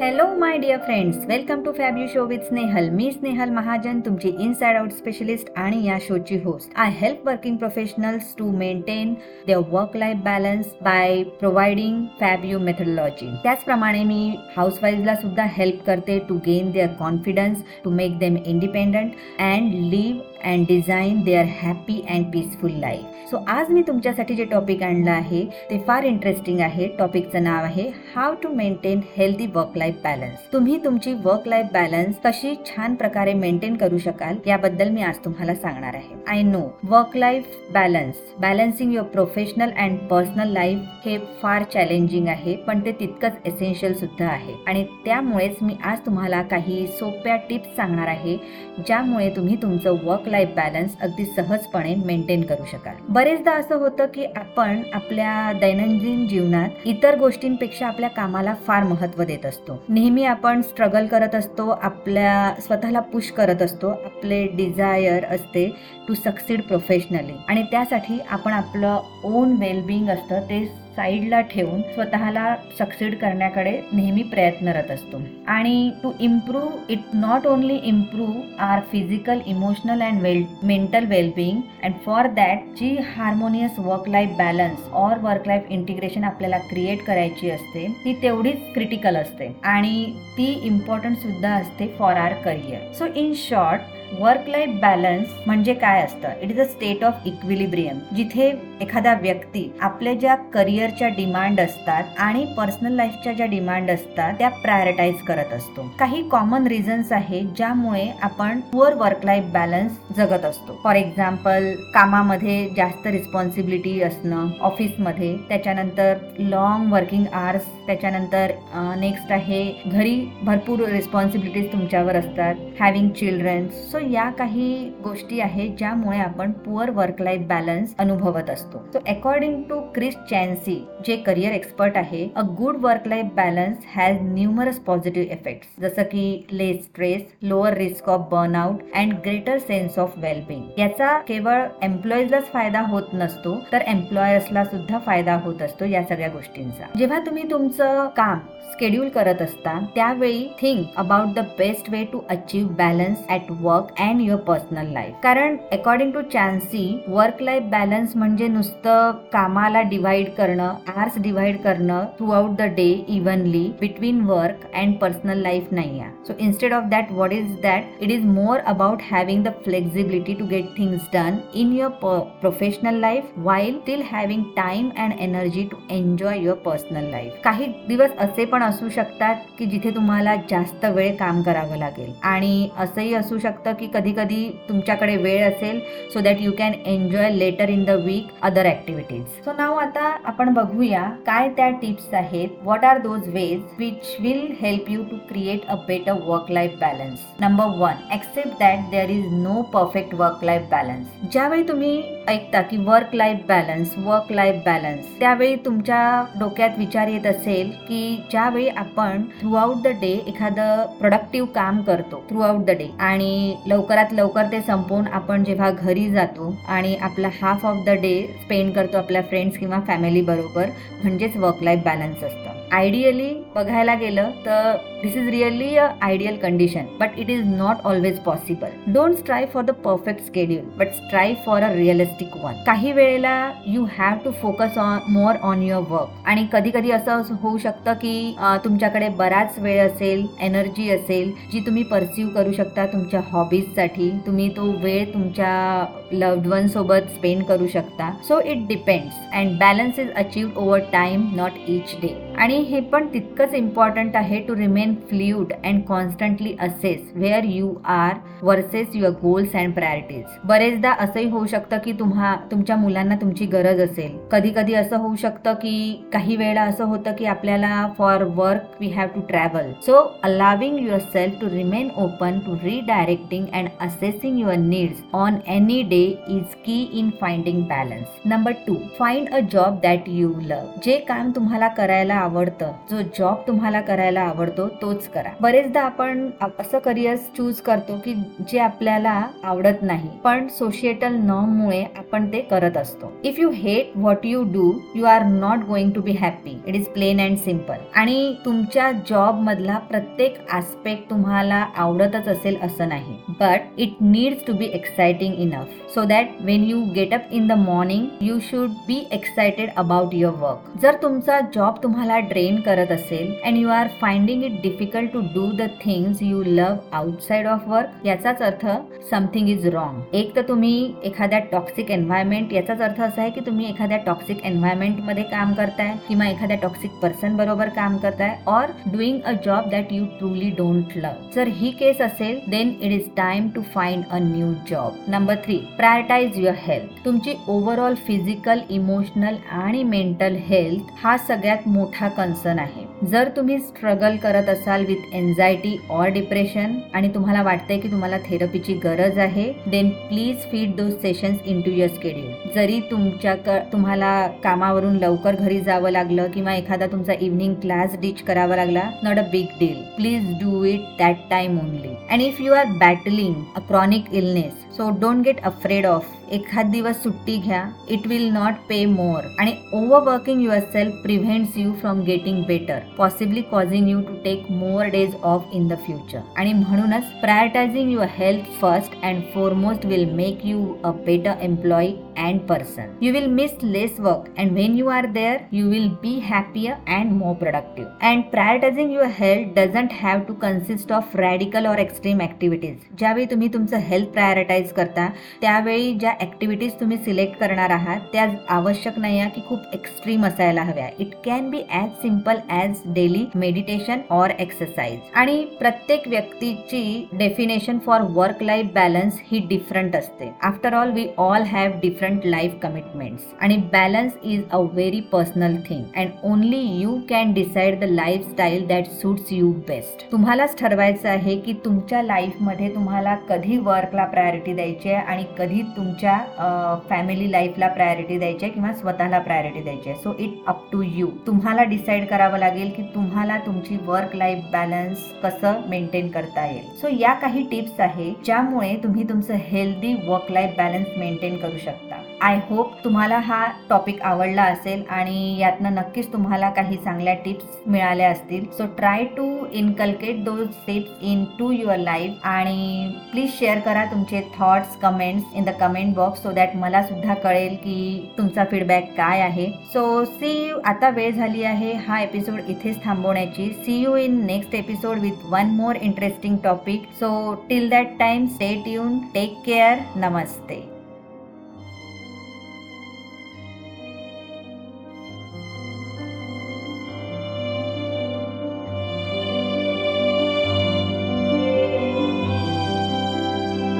Hello my dear friends welcome to Fab U show with Snehal मी स्नेहल महाजन तुमची inside out specialist आणि या शोची host I help working professionals to maintain their work life balance by providing Fab U methodology त्याचप्रमाणे मी हाऊसवाईफला सुद्धा help करते to gain their confidence to make them independent and live and design their happy and peaceful life so आज मी तुमच्यासाठी जे topic आणलं आहे ते फार इंटरेस्टिंग आहे. टॉपिकचं नाव आहे how to maintain healthy work life balance तुम्ही तुमची वर्क लाईफ बॅलन्स कशी छान प्रकारे मेंटेन करू शकाल याबद्दल मी आज तुम्हाला सांगणार आहे. I know work life balance balancing your professional and personal life हे फार चॅलेंजिंग आहे पण ते तितकंच एसेन्शियल सुद्धा आहे. आणि त्यामुळेच मी आज तुम्हाला काही सोप्या टिप्स सांगणार आहे ज्यामुळे तुम्ही तुमचं वर्क लाईफ बॅलन्स अगदी सहजपणे मेंटेन करू शकाल. बरेचदा असं होतं की आपण आपल्या दैनंदिन जीवनात इतर गोष्टींपेक्षा आपल्या कामाला फार महत्त्व देत असतो. नेहमी आपण स्ट्रगल करत असतो आपल्या स्वतःला पुश करत असतो आपले डिझायर असते टू सक्सीड प्रोफेशनली आणि त्यासाठी आपण आपलं ओन वेलबिंग असतं ते साईडला ठेवून स्वतःला सक्सीड करण्याकडे नेहमी प्रयत्नरत असतो. आणि to improve it not only improve our physical emotional and well mental wellbeing and for that the harmonious work life balance or work life integration आपल्याला क्रिएट करायची असते ती तेवढीच क्रिटिकल असते. आणि ती इम्पॉर्टंट सुद्धा असते for our career so in short work life balance म्हणजे काय असतं? It is a state of equilibrium जिथे एखादा व्यक्ती आपल्या ज्या करिअरच्या डिमांड असतात आणि पर्सनल लाईफच्या ज्या डिमांड असतात त्या प्रायोरिटाईज करत असतो. काही कॉमन रिझन्स आहेत ज्यामुळे आपण पुअर वर्क लाईफ बॅलन्स जगत असतो. फॉर एक्झाम्पल कामामध्ये जास्त रिस्पॉन्सिबिलिटी असणं ऑफिसमध्ये त्याच्यानंतर लॉंग वर्किंग आवर्स त्याच्यानंतर नेक्स्ट आहे घरी भरपूर रिस्पॉन्सिबिलिटीज तुमच्यावर असतात. हॅव्हिंग चिल्ड्रन सो या काही गोष्टी आहेत ज्यामुळे आपण पुअर वर्क लाईफ बॅलन्स अनुभवत असतो. So according to Chris Chancey जे करिअर एक्सपर्ट आहे a good work life balance has numerous positive effects जसं की less stress lower risk of burnout and greater sense of wellbeing याचा केवळ एम्प्लॉईजलाच फायदा होत नसतो तर एम्प्लॉयर्सला सुद्धा फायदा होत असतो या सगळ्या गोष्टींचा. जेव्हा तुम्ही तुमचं काम स्केड्यूल करत असता त्यावेळी think about the best way to achieve balance at work and your personal life कारण according to Chancey work life balance म्हणजे नुसतं कामाला डिव्हाइड करणं आर्स डिव्हाइड करणं throughout the day evenly between work and personal life नाही आहे so instead of that what is that it is more about having the flexibility to get things done in your professional life while still having time and energy to enjoy your personal life काही दिवस असे पण असू शकतात की जिथे तुम्हाला जास्त वेळ काम करावं लागेल. आणि असंही असू शकतं की कधी कधी तुमच्याकडे वेळ असेल so that you can enjoy later in the week other activities so now आता आपण बघूया काय त्या टिप्स आहेत. What are those ways which will help you to create a better work life balance number one accept that there is no perfect work life balance ज्यावेळी तुम्ही ऐकता की work life balance work life balance त्यावेळी तुमच्या डोक्यात विचार येत असेल की ज्यावेळी आपण थ्रू आउट द डे एखादं प्रोडक्टिव्ह काम करतो थ्रू आउट द डे आणि लवकरात लवकर ते संपवून आपण जेव्हा घरी जातो आणि आपला half of the day spend करतो आपल्या फ्रेंड्स किंवा फॅमिली बरोबर म्हणजेच वर्क लाईफ बॅलन्स असतं. आयडियली बघायला गेलं तर this is really a ideal condition but it is not always possible don't strive for the perfect schedule but strive for a realistic one काही वेळेला you have to focus on more on your work आणि कधी कधी असं होऊ शकतं की तुमच्याकडे बराच वेळ असेल एनर्जी असेल जी तुम्ही परसिव्ह करू शकता तुमच्या हॉबीजसाठी तुम्ही तो वेळ तुमच्या लव्ड वन सोबत स्पेंड करू शकता. So it depends and balance is achieve over time not each day आणि हे पण तितकंच इम्पॉर्टंट आहे to remain fluid and constantly assess where you are versus your goals and priorities बरेचदा असंही होऊ शकतं की तुम्हा तुमच्या मुलांना तुमची गरज असेल. कधी कधी असं होऊ शकतं की काही वेळा असं होतं की आपल्याला for work we have to travel so allowing yourself to remain open to redirecting and assessing your needs on any day is key in finding balance number two find a job that you love जे काम तुम्हाला करायला आवडतं. जो job तुम्हाला करायला आवडतो तोच करा. बरेचदा आपण असं करिअर चूज करतो की जे आपल्याला आवडत नाही पण सोशिएटल नॉर्ममुळे आपण ते करत असतो. If you hate what you do you are not going to be happy it is plain and simple आणि तुमच्या जॉब मधला प्रत्येक आस्पेक्ट तुम्हाला आवडतच असेल असं नाही. But it needs to be exciting enough so that when you get up in the morning you should be excited about your work जर तुमचा जॉब तुम्हाला ड्रेन करत असेल and you are finding it difficult to do the things you love outside of work याचाच अर्थ something is wrong एक तर तुम्ही एखाद्या टॉक्सिक एन्व्हायरमेंट याचाच अर्थ असा आहे की तुम्ही एखाद्या टॉक्सिक एन्व्हायरमेंटमध्ये काम करताय किंवा एखाद्या टॉक्सिक पर्सन बरोबर काम करताय और doing a job that you truly don't love जर ही केस असेल then it is time to find a new job number three prioritize your health तुमची ओव्हरऑल फिजिकल इमोशनल आणि मेंटल हेल्थ हा सगळ्यात मोठा कन्सर्न आहे. जर तुम्ही स्ट्रगल करत असाल विथ एन्झायटी ऑर डिप्रेशन आणि तुम्हाला वाटतंय की तुम्हाला थेरपीची गरज आहे then please feed those sessions into your schedule जरी तुमच्या तुम्हाला कामावरून लवकर घरी जावं लागलं किंवा एखादा तुमचा इव्हनिंग क्लास डिच करावा लागला not a big deal please do it that time only and if you are battling a chronic illness so don't get afraid of एखाद दिवस सुट्टी घ्या. It will not pay more आणि overworking yourself prevents you from getting better possibly causing you to take more days off in the future आणि म्हणूनच prioritizing your health first and foremost will make you a better employee and person you will miss less work and when you are there you will be happier and more productive and prioritizing your health doesn't have to consist of radical or extreme activities. ज्यावेळी तुम्ही तुमचं health prioritise करता त्यावेळी ज्या activities तुम्ही select करणार आहात त्या आवश्यक नाही आहे की खूप एक्स्ट्रीम असायला हव्या. It can be as simple as daily meditation or exercise आणि प्रत्येक व्यक्तीची definition for work life balance he different असते. After all we all have different life commitments आणि balance is a very personal thing and only you can decide the lifestyle that suits you best तुम्हालाच ठरवायचं आहे की तुमच्या लाईफमध्ये तुम्हाला कधी वर्कला प्रायोरिटी द्यायची आहे आणि कधी तुमच्या फॅमिली लाईफला प्रायोरिटी द्यायची आहे किंवा स्वतःला प्रायोरिटी द्यायची आहे. So it up to you तुम्हाला डिसाईड करावं लागेल की तुम्हाला तुमची वर्क लाईफ बॅलन्स कसं मेंटेन करता येईल. सो या काही टिप्स आहे ज्यामुळे तुम्ही तुमचं healthy work life balance maintain करू शकता. आय होप तुम्हाला हा टॉपिक आवडला असेल आणि यातनं नक्कीच तुम्हाला काही चांगल्या टिप्स मिळाल्या असतील. So try to inculcate those tips into your life आणि प्लीज शेअर करा तुमचे thoughts comments in the comment box so that मला सुद्धा कळेल की तुमचा फीडबॅक काय आहे. सो सी यू आता वेळ झाली आहे हा एपिसोड इथेच थांबवण्याची. See you in next episode with one more interesting topic so till that time stay tune take care Namaste.